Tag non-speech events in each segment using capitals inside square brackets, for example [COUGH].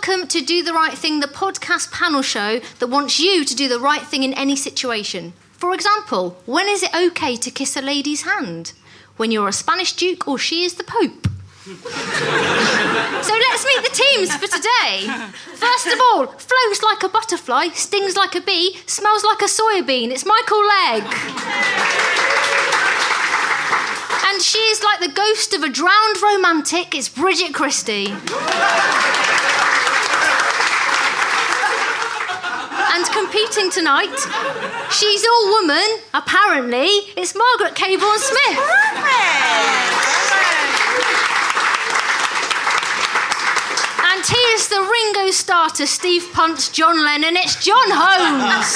Welcome to Do the Right Thing, the podcast panel show that wants you to do the right thing in any situation. For example, when is it okay to kiss a lady's hand? When you're a Spanish duke or she is the Pope? So let's meet the teams for today. First of all, floats like a butterfly, stings like a bee, smells like a soybean. It's Michael Legge. And she is like the ghost of a drowned romantic. It's Bridget Christie. And competing tonight, she's all woman, apparently. It's Margaret Cabourn Smith. And he is the Ringo starter, Steve Punt's John Lennon. It's John Holmes.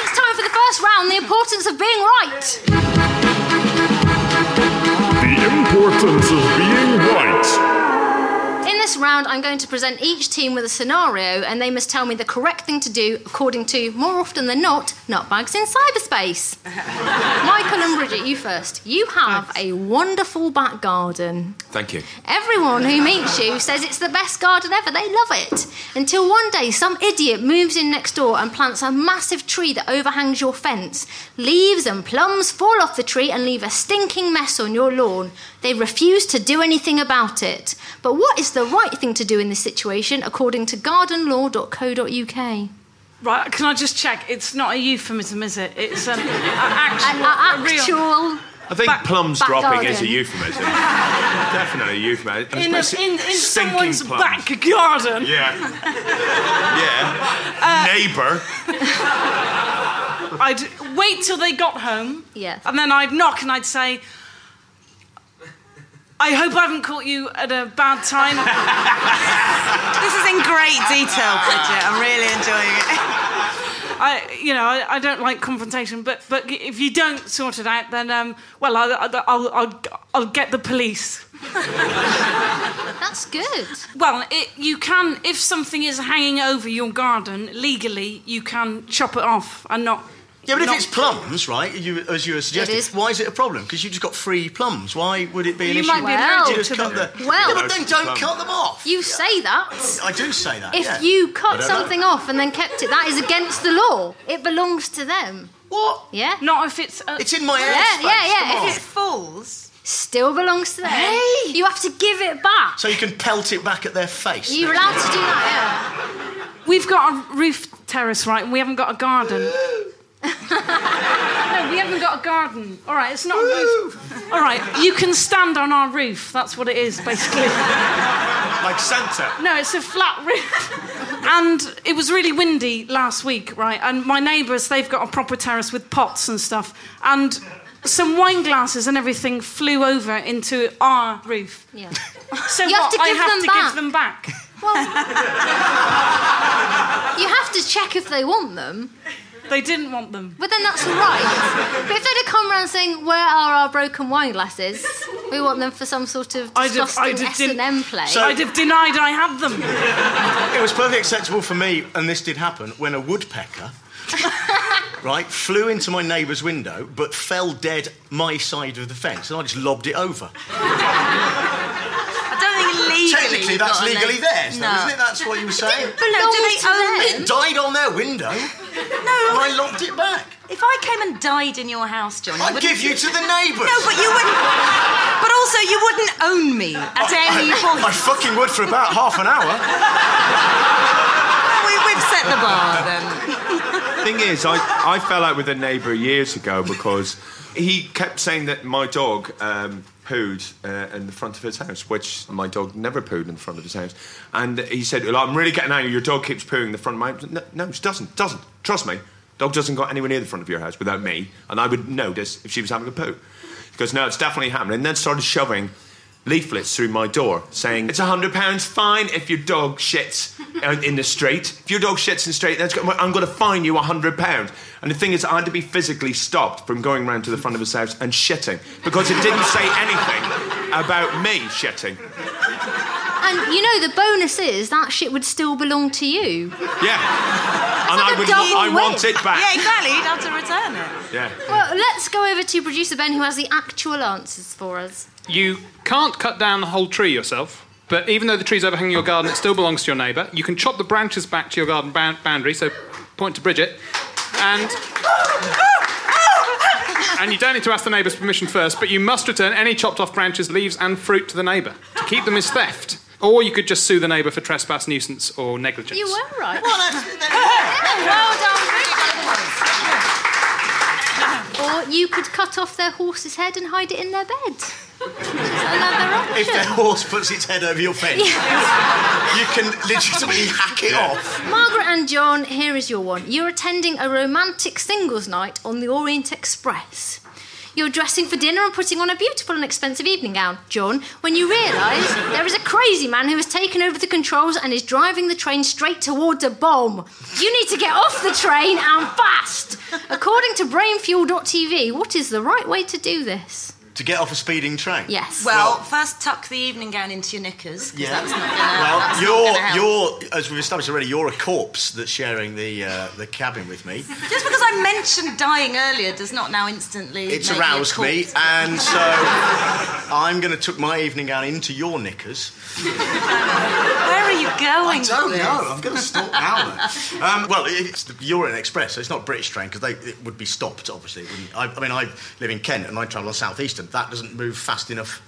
it's time for the first round the importance of being right. The importance of being right. In this round, I'm going to present each team with a scenario, and they must tell me the correct thing to do according to, more often than not, nutbags in cyberspace. [LAUGHS] Michael and Bridget, you first. You have a wonderful back garden. Thank you. Everyone who meets you says it's the best garden ever. They love it. Until one day, some idiot moves in next door and plants a massive tree that overhangs your fence. Leaves and plums fall off the tree and leave a stinking mess on your lawn. They refuse to do anything about it. But what is the right thing to do in this situation according to gardenlaw.co.uk? Right, can I just check? It's not a euphemism, is it? It's an a- actual, An a- a actual. I think Back- plums back dropping is a euphemism. Definitely a euphemism. In, a, in, in someone's plums. back garden. Yeah. [LAUGHS] yeah. Uh, Neighbour. I'd wait till they got home. Yeah. And then I'd knock and I'd say, I hope I haven't caught you at a bad time. [LAUGHS] This is in great detail, Bridget. I'm really enjoying it. [LAUGHS] I, you know, I, I don't like confrontation, but but if you don't sort it out, then um, well, I'll, I'll, I'll, I'll get the police. [LAUGHS] That's good. Well, it, you can, if something is hanging over your garden legally, you can chop it off and not. Yeah, but if not- it's plums, right, you, as you were suggesting, is. why is it a problem? Because you've just got free plums. Why would it be an You issue? might be Well- allergic just to cut them. the. Well- yeah, but then don't cut them off. You say that. I do say that. If yeah. you I cut don't know. something off and then kept it, that is against the law. It belongs to them. What? Yeah? Not if it's. Uh, It's in my Yeah, airspace. yeah, yeah. come on. If It falls. Still belongs to them. Hey! You have to give it back. So you can pelt it back at their face. You're allowed to do that, yeah. We've got a roof terrace, right, and we haven't got a garden. [GASPS] [LAUGHS] no, we haven't got a garden. All right, it's not a roof. All right, you can stand on our roof. That's what it is, basically. Like Santa. No, it's a flat roof. And it was really windy last week, right? And my neighbours, they've got a proper terrace with pots and stuff. And some wine glasses and everything flew over into our roof. yeah. So You have what? to I give have them to back. give them back. Well, [LAUGHS] You have to check if they want them, They didn't want them. but then that's all right. But if they'd have come around saying, "Where are our broken wine glasses? We want them for some sort of I'd have- disgusting I'd have S&M play." So- I'd have denied I had them. [LAUGHS] It was perfectly acceptable for me, and this did happen, when a woodpecker, [LAUGHS] right, flew into my neighbour's window but fell dead my side of the fence, and I just lobbed it over. [LAUGHS] I don't think legally. Technically, you've that's got a legally name. theirs, though, No. isn't it? That's what you were saying. But no, do Belongs they to own them. it? Died on their window, No. and I lobbed it back. If I came and died in your house, John, I'd give you to the neighbours. No, but you wouldn't. But also, you wouldn't own me at any point. I fucking would for about half an hour. we, we've set the bar then. [LAUGHS] Thing is, I, I fell out with a neighbour years ago because he kept saying that my dog um, pooed uh, in the front of his house, which my dog never pooed in the front of his house. And he said, well, I'm really getting angry. Your dog keeps pooing in the front of my house. No, no, it doesn't. Doesn't. Trust me. Dog doesn't go anywhere near the front of your house without me, and I would notice if she was having a poo. He goes, no, it's definitely happening. And then started shoving leaflets through my door saying it's a hundred pounds fine if your dog shits uh, in the street. If your dog shits in the street, that's, go- I'm going to fine you a hundred pounds. And the thing is, I had to be physically stopped from going round to the front of his house and shitting because it didn't say anything about me shitting. And you know, the bonus is that shit would still belong to you. Yeah, and like I a would, double I want it back. Yeah, exactly. You'd have to return it. Yeah. Well, let's go over to producer Ben, who has the actual answers for us. You can't cut down the whole tree yourself, but even though the tree's overhanging your garden, it still belongs to your neighbour. You can chop the branches back to your garden bound- boundary, so point to Bridget, and. And you don't need to ask the neighbour's permission first, but you must return any chopped off branches, leaves, and fruit to the neighbour. To keep them is theft. Or you could just sue the neighbour for trespass, nuisance, or negligence. You were right. Well, that's, Or you could cut off their horse's head and hide it in their bed. [LAUGHS] Another option. if their horse puts its head over your fence, you can legitimately hack it off. Margaret and John, here is your one. You're attending a romantic singles night on the Orient Express. You're dressing for dinner and putting on a beautiful and expensive evening gown, John, when you realise there is a crazy man who has taken over the controls and is driving the train straight towards a bomb. You need to get off the train and fast. According to brainfuel.tv, what is the right way to do this? To get off a speeding train. Yes. Well, first tuck the evening gown into your knickers. 'cause Yeah. That's not gonna, Well, that's you're not help. you're as we've established already, you're a corpse that's sharing the uh, the cabin with me. Just because I mentioned dying earlier does not now instantly. It's make me a aroused me, and [LAUGHS] so I'm going to tuck my evening gown into your knickers. Where are you going? I don't with know. I'm going to stop now. Um, well, it's the Orient Express, so it's not British train because it would be stopped. Obviously, it wouldn't. I, I mean, I live in Kent and I travel on South Eastern. That doesn't move fast enough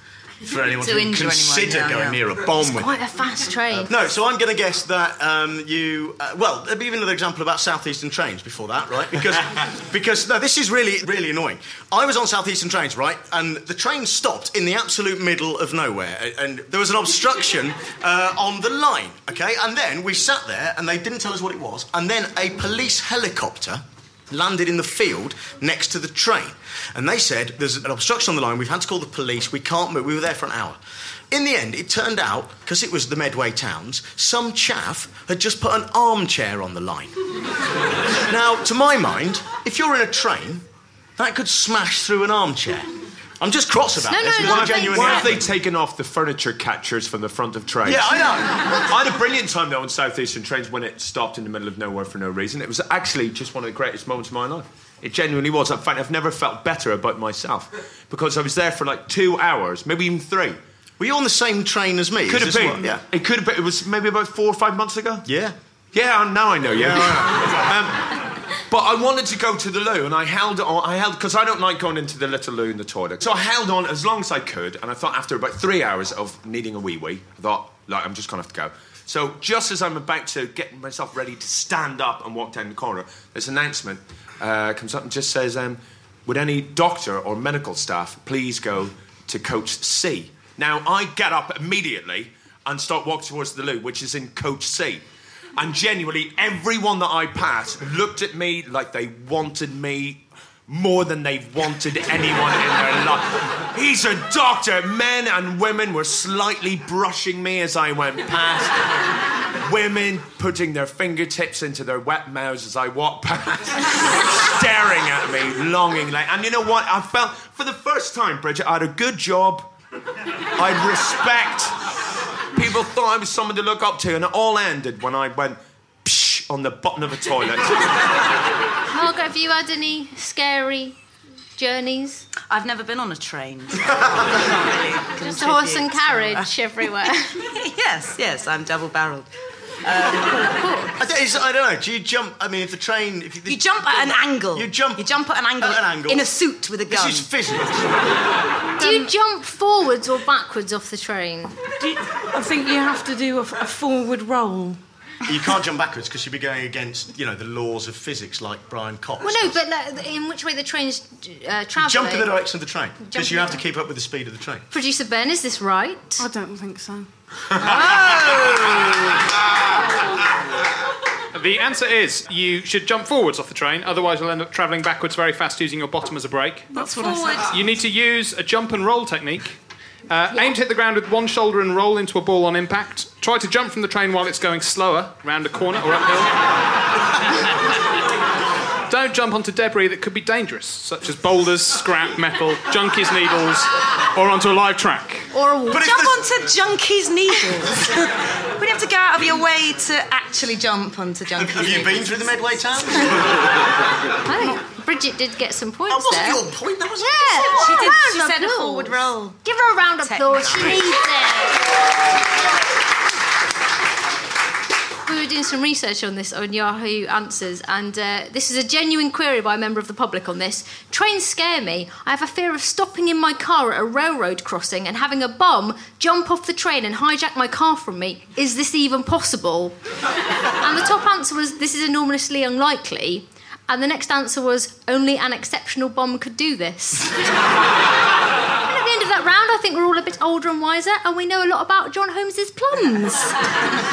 for [LAUGHS] anyone To to, injure anyone, consider yeah, going yeah. near a bomb. with Quite a fast train. No, so I'm going to guess that um, you. Uh, well, there'll be even another example about southeastern trains before that, right? Because, [LAUGHS] because no, this is really, really annoying. I was on southeastern trains, right, and the train stopped in the absolute middle of nowhere, and there was an obstruction uh, on the line, okay? And then we sat there, and they didn't tell us what it was, and then a police helicopter landed in the field next to the train. And they said, There's an obstruction on the line, we've had to call the police, we can't move. We were there for an hour. In the end, it turned out, because it was the Medway Towns, some chaff had just put an armchair on the line. [LAUGHS] now, to my mind, if you're in a train, that could smash through an armchair. I'm just cross about No, this. no, no, it genuinely Why have they taken off the furniture catchers from the front of trains? Yeah, I know. I had a brilliant time though on Southeastern trains when it stopped in the middle of nowhere for no reason. It was actually just one of the greatest moments of my life. It genuinely was. In fact, I've never felt better about myself because I was there for like two hours, maybe even three. Were you on the same train as me? Could have been. what- yeah. It could have been. It was maybe about four or five months ago. Yeah. Yeah, now I know. Yeah. [LAUGHS] um, but I wanted to go to the loo, and I held on. I held because I don't like going into the little loo in the toilet. So I held on as long as I could, and I thought after about three hours of needing a wee wee, I thought like I'm just gonna have to go. So just as I'm about to get myself ready to stand up and walk down the corridor, this announcement uh, comes up and just says, um, "Would any doctor or medical staff please go to coach C?" Now I get up immediately and start walking towards the loo, which is in coach C. And genuinely, everyone that I passed looked at me like they wanted me more than they've wanted anyone in their life. He's a doctor. Men and women were slightly brushing me as I went past. Women putting their fingertips into their wet mouths as I walked past, staring at me longingly. And you know what? I felt, for the first time, Bridget, I had a good job. I respect. People thought I was someone to look up to, and it all ended when I went psh on the bottom of a toilet. [LAUGHS] Margaret, have you had any scary journeys? I've never been on a train. [LAUGHS] so I really Just horse and carriage everywhere. [LAUGHS] yes, yes, I'm double barrelled. I don't, is- I don't know. Do you jump? I mean, if the train. If You jump at an angle. You jump. You jump at an angle. At an angle. In a suit with a gun. This gun. is physics. Do you jump forwards or backwards off the train? Do you- I think you have to do a, a forward roll. You can't jump backwards because you'd be going against, you know, the laws of physics like Brian Cox. Well, no, but like, in which way the train's uh, travelling? Jump in the direction of the train because you have to keep up with the speed of the train. Producer Ben, is this right? I don't think so. [LAUGHS] The answer is you should jump forwards off the train, otherwise you'll end up travelling backwards very fast using your bottom as a brake. That's what I said. You need to use a jump and roll technique. Uh, Aim to hit the ground with one shoulder and roll into a ball on impact. Try to jump from the train while it's going slower, round a corner or uphill. [LAUGHS] Don't jump onto debris that could be dangerous, such as boulders, scrap, metal, junkies, needles, or onto a live track. Or a wall? But if Jump onto Junkie's needles. [LAUGHS] We'd have to go out of your way to actually jump onto Have, Junkie's have you needles. been through the Medway Towns? [LAUGHS] I think Bridget did get some points That wasn't there. your point. That was Yeah, She did. round She of said a forward roll. Give her a round of applause. She needs it. We were doing some research on this on Yahoo Answers, and uh, this is a genuine query by a member of the public on this. Trains scare me. I have a fear of stopping in my car at a railroad crossing and having a bum jump off the train and hijack my car from me. Is this even possible? [LAUGHS] and the top answer was this is enormously unlikely. And the next answer was only an exceptional bum could do this. [LAUGHS] And at the end of that round, I think we're all a bit older and wiser, and we know a lot about John Holmes's plums.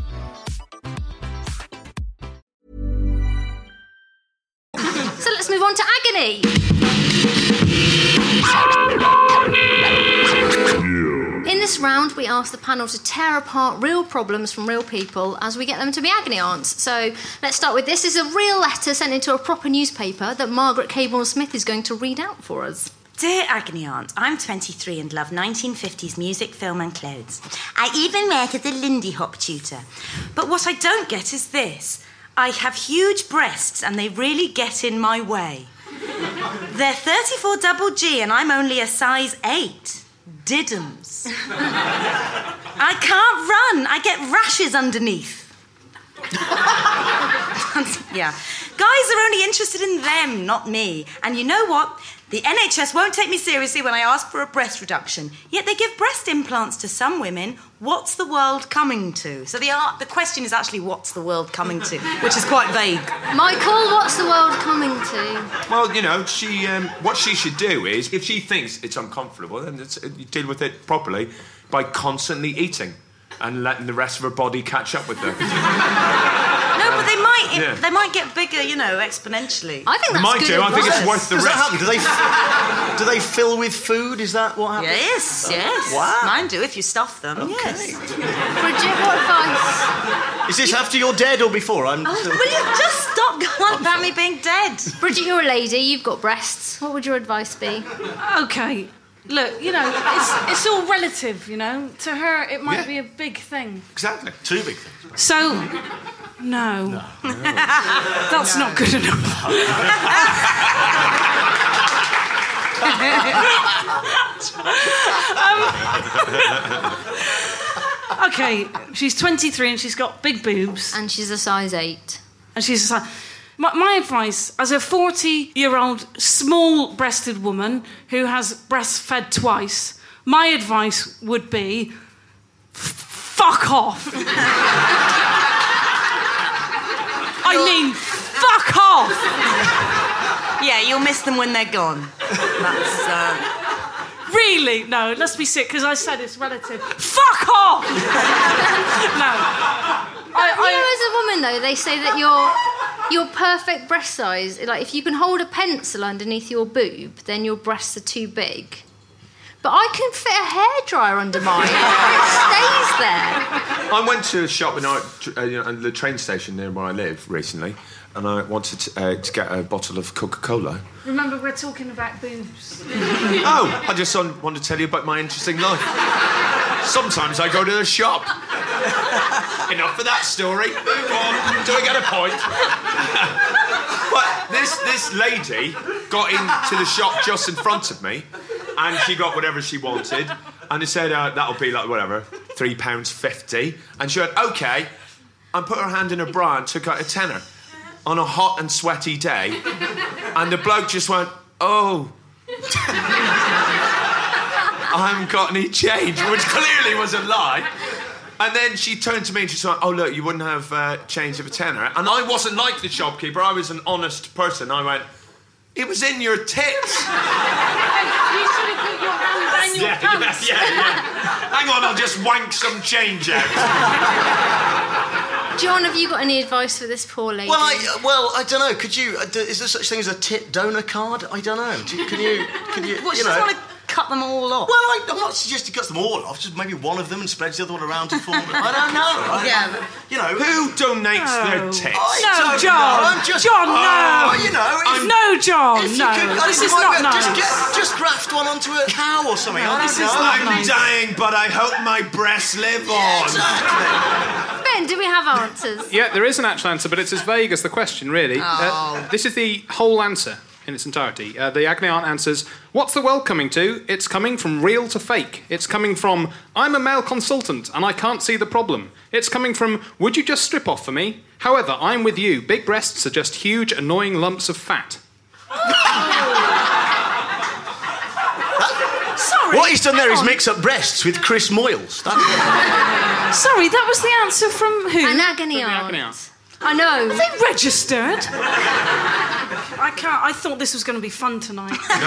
On. In this round, we ask the panel to tear apart real problems from real people as we get them to be agony aunts. So let's start with this. This is a real letter sent into a proper newspaper that Margaret Cabourn Smith is going to read out for us. Dear Agony Aunt, I'm 23 and love 1950s music, film, and clothes. I even work as a Lindy Hop tutor. But what I don't get is this I have huge breasts and they really get in my way. They're 34 double G and I'm only a size 8. Diddums. I can't run, I get rashes underneath. [LAUGHS] yeah. Guys are only interested in them, not me. And you know what? The NHS won't take me seriously when I ask for a breast reduction. Yet they give breast implants to some women. What's the world coming to? So the, ar- the question is actually, what's the world coming to? Which is quite vague. Michael, what's the world coming to? Well, you know, she um, what she should do is, if she thinks it's uncomfortable, then it's, you deal with it properly by constantly eating and letting the rest of her body catch up with her. [LAUGHS] No, but they might Yeah. they might get bigger, you know, exponentially. I think They might do. I think it's worth the Does that risk. happen? Do they, f- do they fill with food? Is that what happens? Yes, yes. Wow. Mine do if you stuff them. Yes. Bridget, what advice? Is this after you're dead or before? I'm. Oh, will you just stop going on about me being dead? Bridget, you're a lady, you've got breasts. What would your advice be? Okay. Look, you know, it's, it's all relative, you know. To her, it might Yeah. be a big thing. Exactly. Two big things. So, no. [LAUGHS] That's not good enough. [LAUGHS] Um, okay, she's 23 and she's got big boobs. And she's a size 8. And she's a, my, my advice as a 40 year old small breasted woman who has breastfed twice, my advice would be f- fuck off. [LAUGHS] I mean, fuck off. Yeah, you'll miss them when they're gone. That's uh, Really? No, let's be sick because I said it's relative. Fuck off! no. I, you know, as a woman though, they say that your your perfect breast size, like if you can hold a pencil underneath your boob, then your breasts are too big. But I can fit a hairdryer under mine. it stays there. I went to a shop in our, uh, you know, the train station near where I live recently, and I wanted to, uh, to get a bottle of Coca Cola. Remember, we're talking about boobs. [LAUGHS] Oh, I just want to tell you about my interesting life. Sometimes I go to the shop. [LAUGHS] Enough for that story. Move on. Do I get a point? [LAUGHS] but this this lady got into the shop just in front of me, and she got whatever she wanted, and he said uh, that'll be like whatever three pounds fifty, and she went okay, and put her hand in her bra and took out a tenner on a hot and sweaty day, and the bloke just went oh. [LAUGHS] I haven't got any change, which clearly was a lie. And then she turned to me and she said, "Oh look, you wouldn't have uh, change of a tenner." And I wasn't like the shopkeeper. I was an honest person. I went, "It was in your tits." [LAUGHS] you should have put your hand down your yeah, pants. yeah, yeah, yeah. Hang on, I'll just wank some change out. John, have you got any advice for this poor lady? Well, I, well, I don't know. Could you? Uh, is there such thing as a tip donor card? I don't know. Do, can you? Can you? What, you she know? Doesn't want to cut them all off? Well, I, I'm not suggesting cuts them all off. Just maybe one of them and spreads the other one around to form. [LAUGHS] I don't know. I, Yeah. You know. Who donates their No. tits? I No, don't John. know. I'm just, John, no. Oh, you know. If, no, John, if you no. could- this is not be- nice. Just, get, just graft one onto a cow or something. I don't this know. is not I'm nice. dying, but I hope my breasts live on. Exactly. Ben, do we have answers? Yeah, there is an actual answer, but it's as vague as the question, really. Uh, this is the whole answer in its entirety. Uh, the agony aunt answers What's the world coming to? It's coming from real to fake. It's coming from I'm a male consultant and I can't see the problem. It's coming from Would you just strip off for me? However, I'm with you. Big breasts are just huge, annoying lumps of fat. [LAUGHS] Sorry. What he's done there hang is on. mix up breasts with Chris Moyles. That's Sorry, that was the answer from who? An agony agony aunt. I know. Are they registered? [LAUGHS] I can't. I thought this was going to be fun tonight. [LAUGHS] No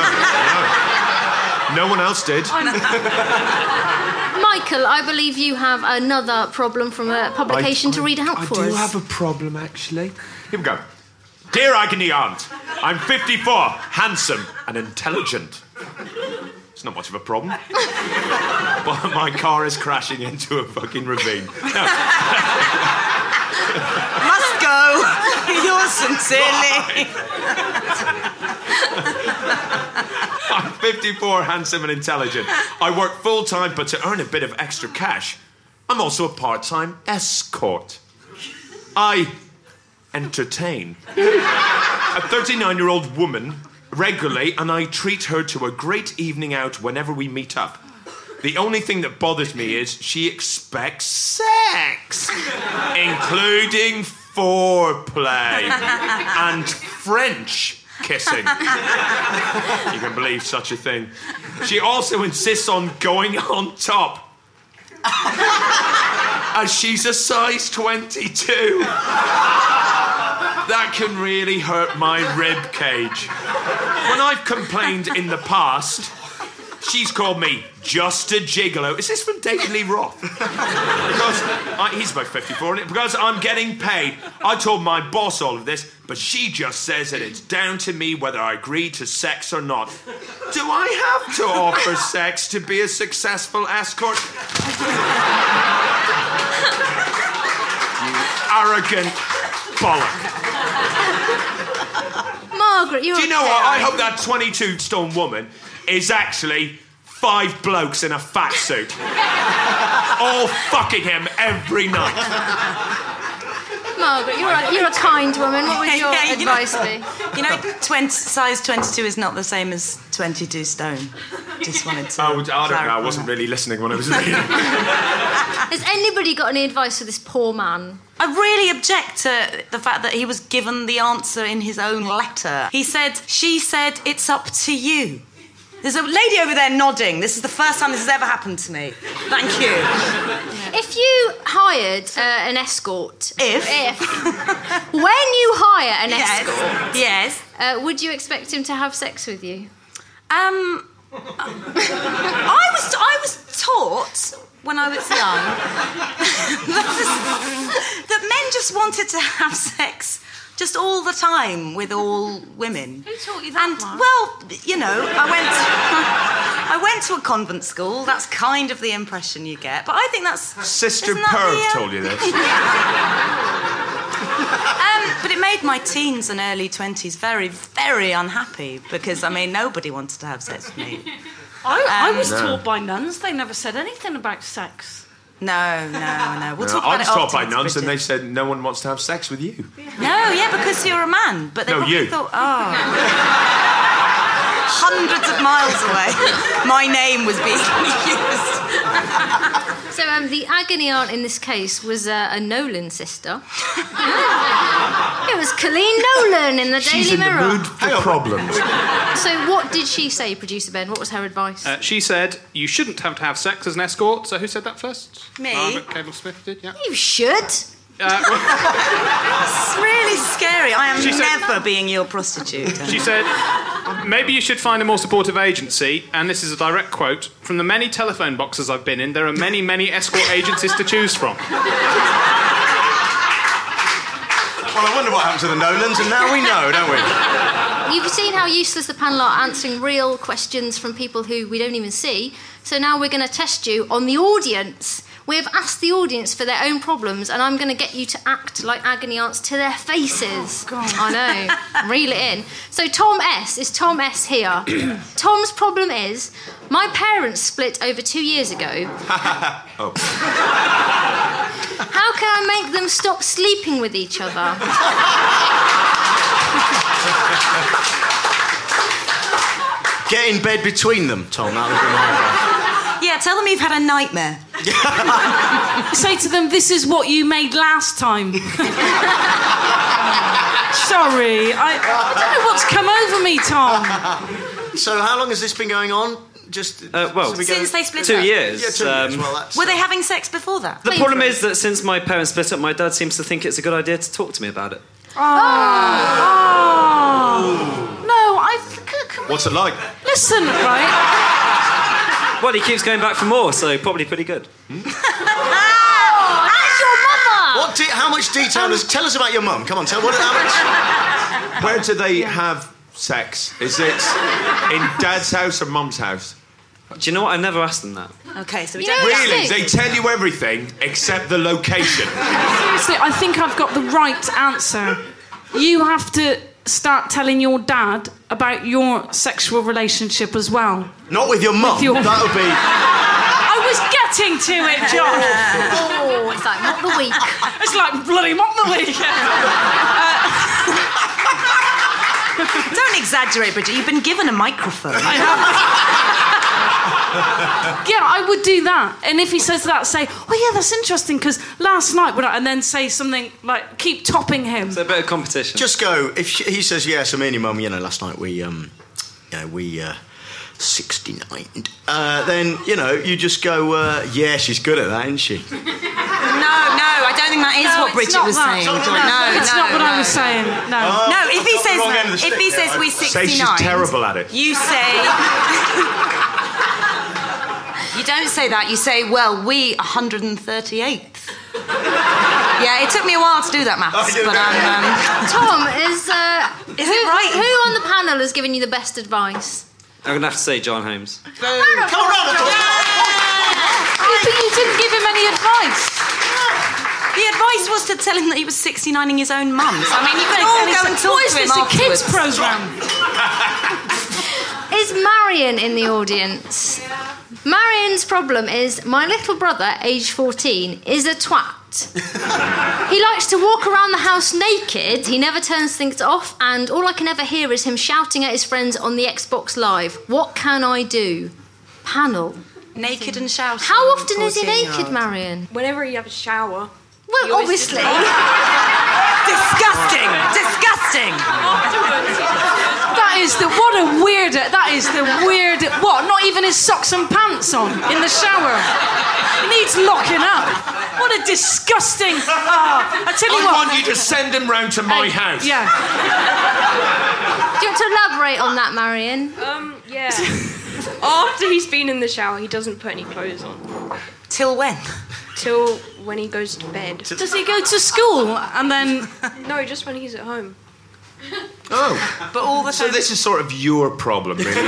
no. No one else did. Michael, I believe you have another problem from a publication to read out I for us. I do have a problem, actually. Here we go. Dear Agony Aunt, I'm 54, handsome, and intelligent. It's not much of a problem. [LAUGHS] but my car is crashing into a fucking ravine. No, [LAUGHS] Must go. [LAUGHS] Yours sincerely. [LAUGHS] I'm 54, handsome, and intelligent. I work full time, but to earn a bit of extra cash, I'm also a part time escort. I entertain a 39 year old woman regularly, and I treat her to a great evening out whenever we meet up. The only thing that bothers me is she expects sex, including foreplay and French kissing. you can believe such a thing. She also insists on going on top. As she's a size 22. That can really hurt my rib cage. When I've complained in the past, she's called me just a gigolo. Is this from David Lee Roth? because I, he's about 54, and because I'm getting paid. I told my boss all of this, but she just says that it's down to me whether I agree to sex or not. Do I have to offer sex to be a successful escort? you arrogant bollock. Margaret, you're Do you know what? I hope that 22 stone woman is actually five blokes in a fat suit. all fucking him every night. Margaret, you're a, you're a kind woman. What would your Yeah, you know- advice be? You know, 20, size 22 is not the same as 22 stone. Just wanted to. Oh, I don't know. I wasn't that. really listening when I was reading. [LAUGHS] Has anybody got any advice for this poor man? I really object to the fact that he was given the answer in his own letter. He said, She said, it's up to you. There's a lady over there nodding. This is the first time this has ever happened to me. Thank you. If you hired uh, an escort, If. when you hire an Yes. escort, Yes. uh, would you expect him to have sex with you? Um. I was I was taught when I was young [LAUGHS] that men just wanted to have sex just all the time with all [LAUGHS] women. Who taught you that? And well, you know, I went [LAUGHS] I went to a convent school. That's kind of the impression you get. But I think that's Sister isn't that Perv the, uh, told you this. [LAUGHS] um, but it made my teens and early 20s very, very unhappy because, I mean, nobody wanted to have sex with me. I, I was Um, taught by nuns. They never said anything about sex. No, no, no. We'll No, talk I about was it taught by afterwards, nuns, and they said no one wants to have sex with you. No, yeah, because you're a man. But they No, probably you. thought, oh. [LAUGHS] Hundreds of miles away, [LAUGHS] my name was being [LAUGHS] used. So um, the agony aunt in this case was uh, a Nolan sister. it was Coleen Nolan in the She's Daily in Mirror. the mood for problems. So what did she say, producer Ben? What was her advice? Uh, she said you shouldn't have to have sex as an escort. So who said that first? Me. Margaret Cabourn Smith did. Yeah. you should. It's really scary. I am She said- never being your prostitute. She said, maybe you should find a more supportive agency. And this is a direct quote from the many telephone boxes I've been in. There are many, many escort agencies to choose from. Well, I wonder what happened to the Nolans, and now we know, don't we? You've seen how useless the panel are answering real questions from people who we don't even see. So now we're going to test you on the audience. We have asked the audience for their own problems, and I'm going to get you to act like agony aunts to their faces. Oh, I know. [LAUGHS] Reel it in. So Tom S. Is Tom S. here? [CLEARS THROAT] Tom's problem is my parents split over two years ago. [LAUGHS] oh. How can I make them stop sleeping with each other? [LAUGHS] Get in bed between them, Tom. That would be my advice. Yeah, tell them you've had a nightmare. [LAUGHS] Say to them, this is what you made last time. [LAUGHS] Sorry, I, I don't know what's come over me, Tom. So, how long has this been going on? Just Uh, well, so we go- Since they split two up. years. Yeah, two years. um, Well, that's, Were they having sex before that? the problem is that since my parents split up, my dad seems to think it's a good idea to talk to me about it. Oh. No, I. c- Can we What's it like? listen, right? Well, he keeps going back for more, so probably pretty good. That's your mother! What de- how much detail does... Tell us about your mum. Come on, tell what... How much... Where do they have sex? Is it in dad's house or mum's house? Do you know what? I never asked them that. Okay, so we You don't. know- Really? They tell you everything except the location. Seriously, I think I've got the right answer. You have to start telling your dad about your sexual relationship as well. Not with your mum. your- That would be... [LAUGHS] I was getting to it, John. Oh, it's like not the week. [LAUGHS] It's like bloody mock the week. [LAUGHS] Uh, Don't exaggerate, Bridget. You've been given a microphone. [LAUGHS] Yeah, I would do that. And if he says that, say, "Oh yeah, that's interesting," because last night, when I, and then say something like, keep topping him. So a bit of competition. Just go. If she, he says, yes, so me and your mum, you know, last night we, um, you know, we, uh, 69. Uh, then, you know, you just go, uh, yeah, she's good at that, isn't she? [LAUGHS] No, no, I don't think that is No, what Bridget was that. saying. No, No, it's no, not what no. I was saying. No. Oh. No, if he says the wrong end of the if he there. says we're Say 69, she's terrible at it. you say [LAUGHS] you don't say that. You say, well, we 138th. yeah, it took me a while to do that maths, Oh, but. I'm. Um, Tom, is uh, Is who, it right? Who on the panel has given you the best advice? I'm gonna have to say John Holmes. Come on, round of applause. But you didn't give him any advice. the advice was to tell him that he was 69ing his own mum. So, I mean, you can all go and talk to him this, a kids' programme? Is Marion in the audience? Marion's problem is my little brother, age 14, is a twat. [LAUGHS] he likes to walk around the house naked, he never turns things off, and all I can ever hear is him shouting at his friends on the Xbox Live. What can I do? Panel. Naked and shouting. How often is he naked, Marion? Whenever you have a shower. Well, You always obviously. [LAUGHS] Disgusting! [LAUGHS] Disgusting! That is the what a weird. That is the weird. What? Not even his socks and pants on in the shower. He needs locking up. What a disgusting. Ah, I tell you I what. want you to send him round to my house. Yeah. Do you want to elaborate on that, Marion? Um, yeah. After he's been in the shower, he doesn't put any clothes on. Till when? Till when he goes to bed. Does he go to school and then? No, just when he's at home. Oh. [LAUGHS] But all the So this is sort of your problem, really. [LAUGHS] Does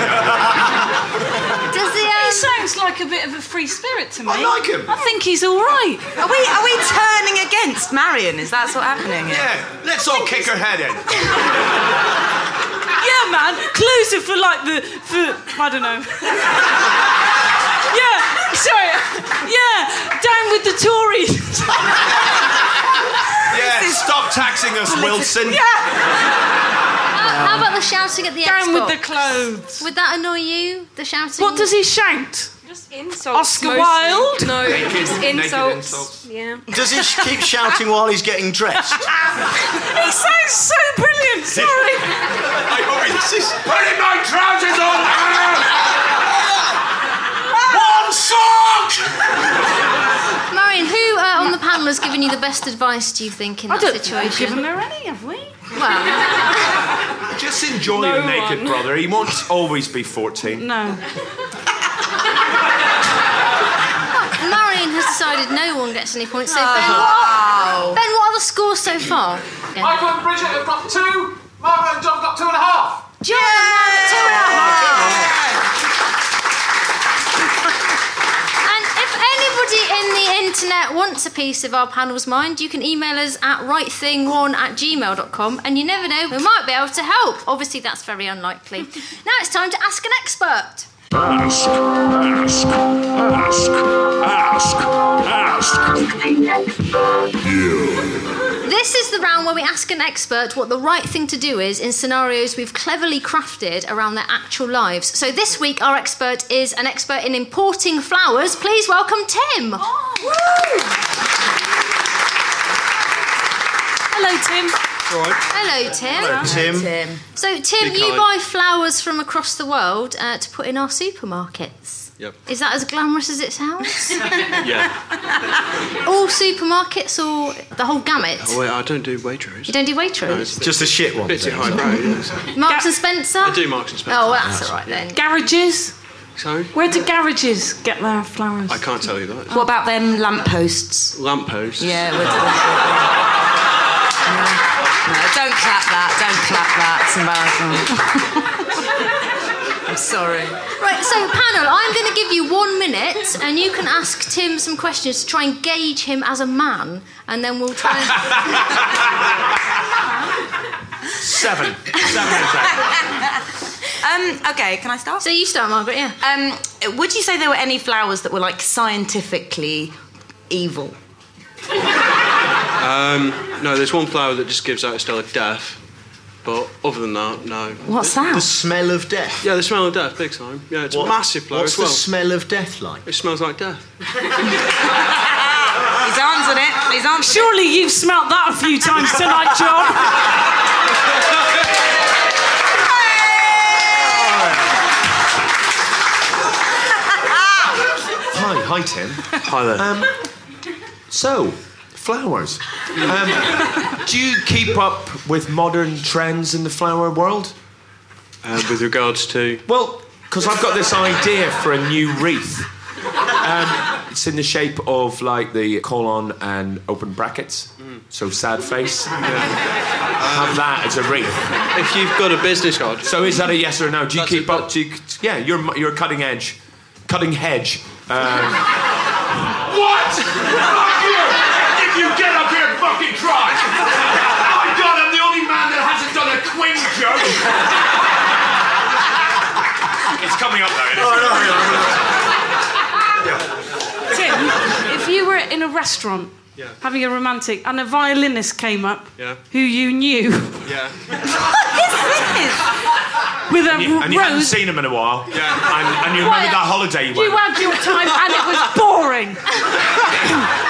he? He Um, sounds like a bit of a free spirit to me. I like him. I think he's all right. Are we are we turning against Marion? Is that what's happening? here? yeah, let's all kick her head in. [LAUGHS] Yeah, man. Closer for like the for I don't know. yeah, sorry. Yeah, down with the Tories. Yeah, stop taxing us, Wilson. yeah, how, how about the shouting at the end? down with the clothes. Would that annoy you? The shouting. What does he shout? Just insults. Oscar mostly. Wilde? No, Naked- just naked insults. insults. Yeah. Does he keep shouting while he's getting dressed? [LAUGHS] He sounds so brilliant. Sorry. I hope this is putting my trousers on. [LAUGHS] One sock. Marion, who uh, on the panel has given you the best advice? Do you think in I that don't think we've given her any, have we? Well, [LAUGHS] Just enjoy No the naked brother. He won't always be 14. No. Marion has decided no one gets any points. So Ben, Wow. what, Ben, what are the scores so far? Yeah. Michael and Bridget have got two. Margaret and John got two and a half. John and Margaret, two and a half. And if anybody in the internet wants a piece of our panel's mind, you can email us at rightthing1 at gmail.com and you never know, we might be able to help. Obviously, that's very unlikely. [LAUGHS] now it's time to ask an expert. Ask, ask, ask, ask, ask. You. This is the round where we ask an expert what the right thing to do is in scenarios we've cleverly crafted around their actual lives. So this week, our expert is an expert in importing flowers. Please welcome Tim. Oh. Hello, Tim. Hello, Tim. Hello, Tim. So, Tim, Be you kind. buy flowers from across the world uh, to put in our supermarkets. Yep. Is that as glamorous as it sounds? [LAUGHS] Yeah. [LAUGHS] All supermarkets or the whole gamut? Oh, wait, I don't do Waitrose. You don't do No, it's Just the shit one. bit too highbrow. yeah. Marks and Spencer? I do Marks and Spencer. Oh, well, that's all right then. Garages. Sorry? Where do garages get their flowers? I can't tell you that. What about them lampposts? Lampposts. Yeah. With the... [LAUGHS] No, don't clap that. Don't clap that. It's embarrassing. I'm sorry. Right, so panel, I'm going to give you one minute, and you can ask Tim some questions to try and gauge him as a man, and then we'll try and. [LAUGHS] Seven. Seven. [LAUGHS] Um, okay, can I start? So you start, Margaret. Yeah. Um, would you say there were any flowers that were like scientifically evil? Um, no, there's one flower that just gives out a still of death. But other than that, no. What's The that? The smell of death. Yeah, the smell of death, big time. Yeah, it's What- a massive flower What's as well. the smell of death like? it smells like death. [LAUGHS] He's answered it. He's answered Surely you've smelt that a few times tonight, John. [LAUGHS] Hi, hi, Tim. Hi there. Um, so, flowers. [LAUGHS] Um, do you keep up with modern trends in the flower world? Uh, with regards to. Well, because I've got this idea for a new wreath. Um, it's in the shape of like the colon and open brackets. So sad face. Have that as a wreath. If you've got a business card. So is that a yes or a no? Do you That's keep a- up? Do you, yeah, you're you're cutting edge, cutting hedge. Um, what? [LAUGHS] Fuck you! Get up here and fucking try. Oh my God, I'm the only man that hasn't done a Queen joke. it's coming up though. isn't it? Tim, if you were in a restaurant Yeah. having a romantic and a violinist came up Yeah. who you knew Yeah. with a And you, and you hadn't rose, seen him in a while. Yeah. And, and you remember that holiday you went. you had your time and it was boring. [LAUGHS]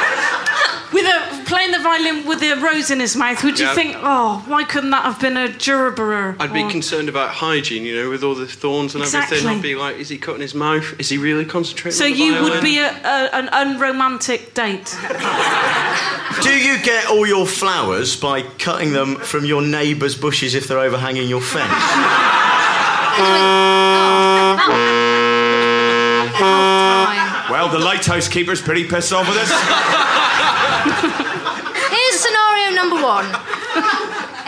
with a playing the violin with a rose in his mouth, would you Yeah. think, oh, why couldn't that have been a Jurabura? I'd be Or- concerned about hygiene, you know, with all the thorns and Exactly. everything. I'd be like, is he cutting his mouth? Is he really concentrating? So on the you would be a, a, an unromantic date. [LAUGHS] Do you get all your flowers by cutting them from your neighbour's bushes if they're overhanging your fence? [LAUGHS] Oh, oh, oh. Well, the lighthouse keeper's pretty pissed off with us. Here's scenario number one.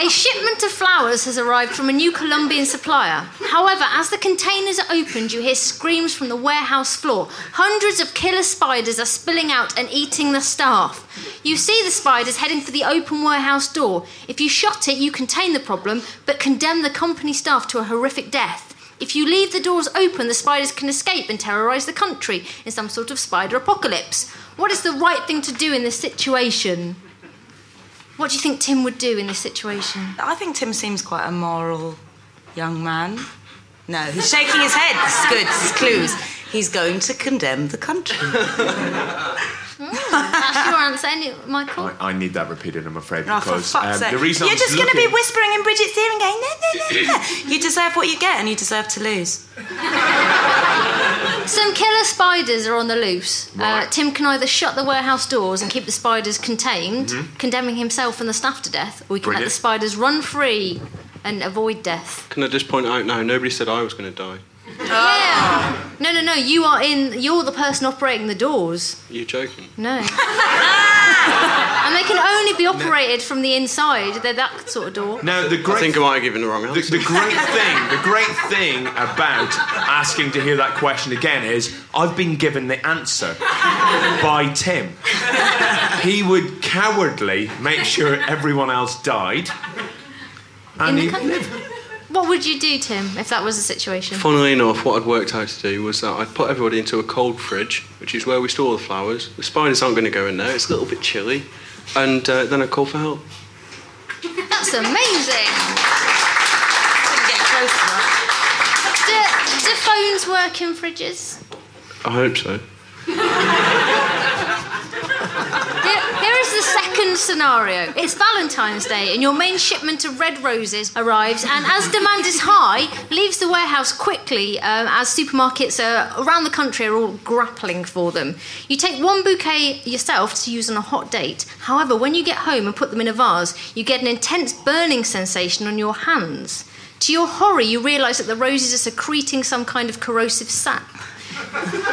A shipment of flowers has arrived from a new Colombian supplier. However, as the containers are opened, you hear screams from the warehouse floor. Hundreds of killer spiders are spilling out and eating the staff. You see the spiders heading for the open warehouse door. If you shut it, you contain the problem, but condemn the company staff to a horrific death. If you leave the doors open, the spiders can escape and terrorise the country in some sort of spider apocalypse. What is the right thing to do in this situation? What do you think Tim would do in this situation? I think Tim seems quite a moral young man. No, he's shaking his head. This is good. This is clues. He's going to condemn the country. [LAUGHS] That's your answer, any, Michael? I, I need that repeated, I'm afraid, Oh, because fuck's um, the reason You're I was just going to be whispering in Bridget's ear and going, no, no, no, no. You deserve what you get and you deserve to lose. [LAUGHS] Some killer spiders are on the loose. Uh, Tim can either shut the warehouse doors and keep the spiders contained, Mhm. condemning himself and the staff to death, or he can let the spiders run free and avoid death. Can I just point out now? Nobody said I was going to die. Yeah. No, no, no. You are in. You're the person operating the doors. you joking? No. [LAUGHS] and they can only be operated from the inside. They're that sort of door. No, the great I think I might have given the wrong The, answer. the great thing, the great thing about asking to hear that question again is I've been given the answer by Tim. He would cowardly make sure everyone else died. In And the he country. What would you do, Tim, if that was the situation? Funnily enough, what I'd worked out to do was that I'd put everybody into a cold fridge, which is where we store the flowers. The spiders aren't going to go in there, it's a little bit chilly. And uh, then I'd call for help. [LAUGHS] That's amazing. Get close to that. Do, do phones work in fridges? I hope so. [LAUGHS] Here, here is the second scenario. It's Valentine's Day, and your main shipment of red roses arrives, and as demand is high, leaves the warehouse quickly um, as supermarkets uh, around the country are all grappling for them. You take one bouquet yourself to use on a hot date. However, when you get home and put them in a vase, you get an intense burning sensation on your hands. To your horror, you realise that the roses are secreting some kind of corrosive sap.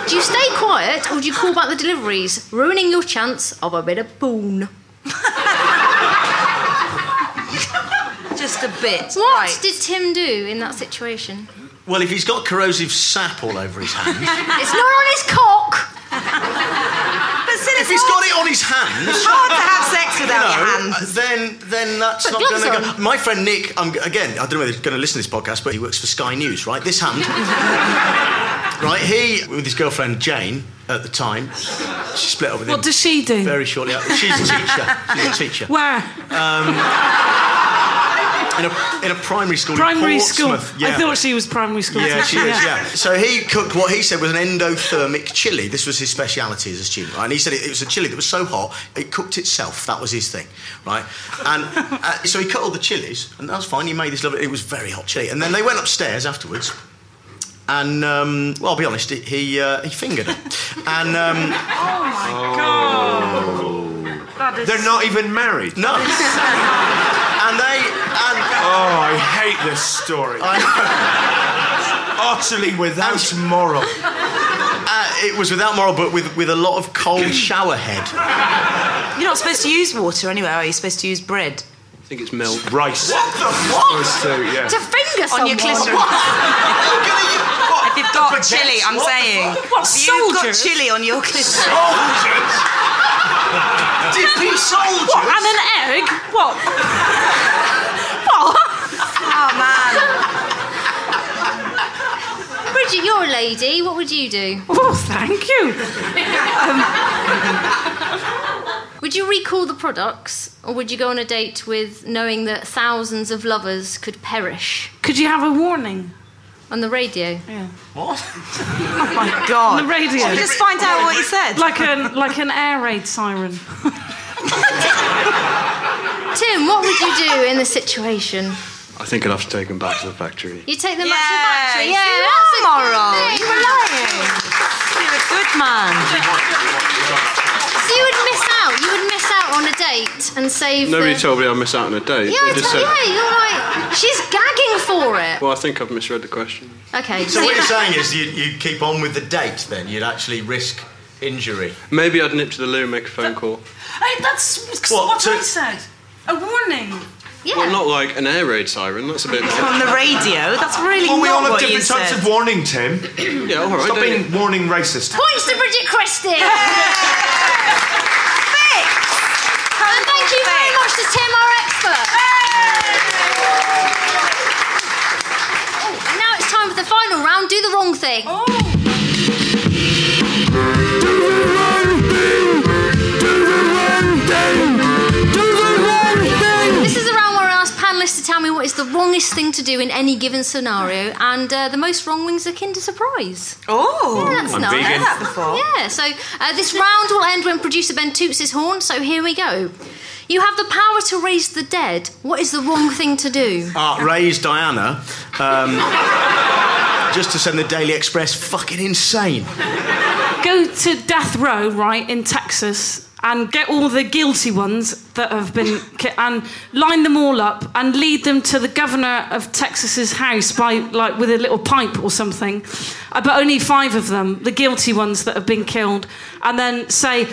Do you stay quiet or do you call back the deliveries, ruining your chance of a bit of boon? [LAUGHS] Just a bit. What Right. did Tim do in that situation? Well, if he's got corrosive sap all over his hand, [LAUGHS] It's not on his cock! But still, if he's got it on his hands, It's hard to have sex [LAUGHS] you without your hands. Uh, then then that's Put not going to go. My friend Nick, I'm, again, I don't know whether he's going to listen to this podcast, but he works for Sky News, right? This hand, right? He with his girlfriend Jane at the time, she split up with him. What does she do? Very shortly after. She's a teacher. She's a teacher. Where? Um, In a, in a primary school. in Primary school. Portsmouth. I thought she was primary school. Yeah, she is, yeah. [LAUGHS] So he cooked what he said was an endothermic chili. This was his speciality as a student, right? And he said it, it was a chili that was so hot, it cooked itself. That was his thing, right? And uh, so he cut all the chilies, and that was fine. He made this lovely, it was very hot chili. And then they went upstairs afterwards. And um, well, I'll be honest, he he, uh, he fingered her, and um, Oh my god. That is... They're not even married. no, [LAUGHS] and they and Oh, I hate this story. Utterly without moral. uh, it was without moral, but with with a lot of cold shower head. You're not supposed to use water anyway, are you? You're supposed to use bread. I think it's milk. Rice. What the fuck? Supposed to, yeah. To finger On someone! your glycerin. You're gonna what? If you've got Baguettes? chili, I'm What saying. What, If You've got chili on your glycerin. Soldiers? Dippy soldiers? What, and an egg? What? what? Oh man. Bridget, you're a lady. What would you do? Oh, thank you. [LAUGHS] Um, would you recall the products, or would you go on a date with knowing that thousands of lovers could perish Could you have a warning? on the radio? Yeah. What? [LAUGHS] Oh my god. On the radio. Should we just find out what he said? Like an like an air raid siren. [LAUGHS] Tim, what would you do in this situation? I think I'd have to take them back to the factory. You take them yeah, back to the factory. you Yeah, are that's a moral. good thing. You were lying. You're a good man. So you would miss out. You would miss out on a date and save. Nobody the... told me I'd miss out on a date. Yeah, They just said, yeah, you're like she's gagging for it. well, I think I've misread the question. Okay, So so what you- you're saying is you you keep on with the date then? You'd actually risk injury. Maybe I'd nip to the loo and make a phone call. Hey, that's What, what, to- I said. A warning. Yeah. Well, not like an air raid siren. That's a bit. On the radio? That's really Well, we not all have different types said. of warning, Tim. yeah, all right. Stop don't being warning racist. Points to Bridget Christie. [LAUGHS] and thank you very much to Tim, our expert. Oh, and now it's time for the final round. Do the wrong thing. Do the wrong thing! Do the wrong thing. Do the wrong thing. This is a round where I ask panelists to tell me what is the wrongest thing to do in any given scenario, and uh, the most wrong wings are Kinder Surprise. Oh, yeah, that's I'm nice. vegan. I've heard that before. Yeah, so uh, this round will end when producer Ben toots his horn, so here we go. You have the power to raise the dead. What is the wrong thing to do? Uh, raise Diana um, just to send the Daily Express fucking insane. Go to death row, right, in Texas, and get all the guilty ones that have been ki- and line them all up and lead them to the governor of Texas's house by like with a little pipe or something. Uh, but only five of them, the guilty ones that have been killed, and then say,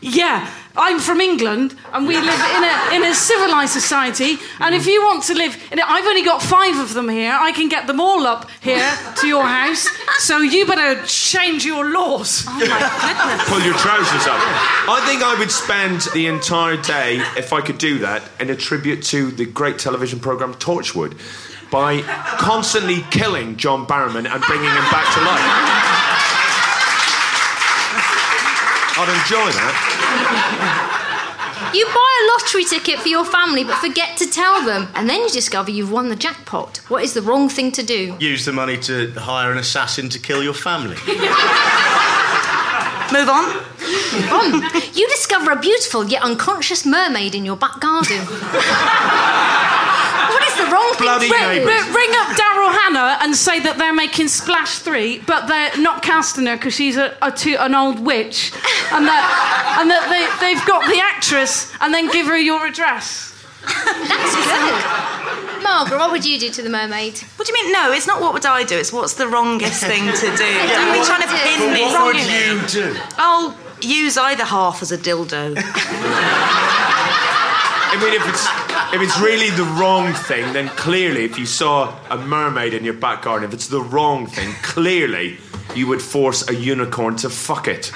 "Yeah, I'm from England, and we live in a in a civilized society. And if you want to live, in it, I've only got five of them here. I can get them all up here to your house. So you better change your laws." [LAUGHS] Oh, Pull your trousers up. I think I would spend the entire day, if I could do that, in a tribute to the great television programme Torchwood by constantly killing John Barrowman and bringing him back to life. I'd enjoy that. You buy a lottery ticket for your family but forget to tell them, and then you discover you've won the jackpot. What is the wrong thing to do? Use the money to hire an assassin to kill your family. Move on. Move on. You discover a beautiful yet unconscious mermaid in your back garden. what is the wrong thing Bloody to do? neighbours. Ring up Daryl Hannah and say that they're making Splash 3, but they're not casting her because she's a, a too, an old witch. And that, and that they, they've got the actress and then give her your address. That's good. Margaret, what would you do to the mermaid? What do you mean? No, it's not what would I do. It's what's the wrongest thing to do. [LAUGHS] Don't be trying to pin me. What would you do? I'll use either half as a dildo. [LAUGHS] I mean, if it's if it's really the wrong thing, then clearly, if you saw a mermaid in your back garden, if it's the wrong thing, clearly you would force a unicorn to fuck it.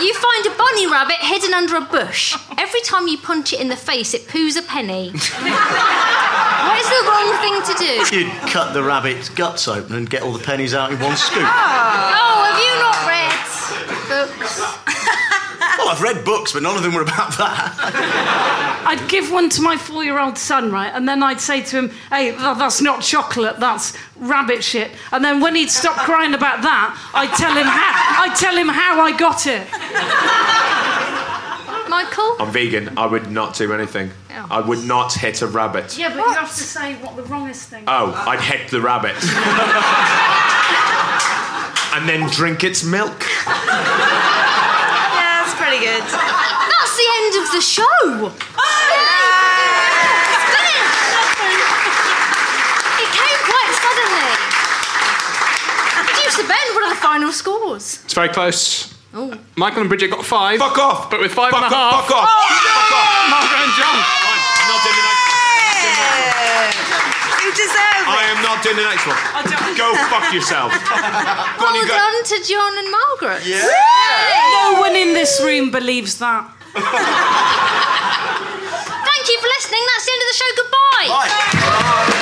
You find a bunny rabbit hidden under a bush. Every time you punch it in the face, it poos a penny. what is the wrong thing to do? You'd cut the rabbit's guts open and get all the pennies out in one scoop. Oh, have you not read books? Well, I've read books, but none of them were about that. [LAUGHS] I'd give one to my four year old son, right? And then I'd say to him, hey, that's not chocolate, that's rabbit shit. And then when he'd stop crying about that, I'd tell him how, I'd tell him how I got it. [LAUGHS] Michael? I'm vegan. I would not do anything. Oh. I would not hit a rabbit. Yeah, but you have to say what the wrongest thing Oh, I'd hit the rabbit. [LAUGHS] and then drink its milk. Yeah, that's good. That's the end of the show. It's. It came quite suddenly. Producer Ben, what are the final scores? It's very close. Oh. Michael and Bridget got five. Fuck off! But with five and a Fuck half. off! Fuck off! Fuck off! Margaret and John. I'm not doing the next You deserve I am not doing the next one. Go [LAUGHS] fuck yourself. Go on, Well you go. done to John and Margaret. Yeah. No one in this room believes that. [LAUGHS] Thank you for listening. That's the end of the show. Goodbye. Do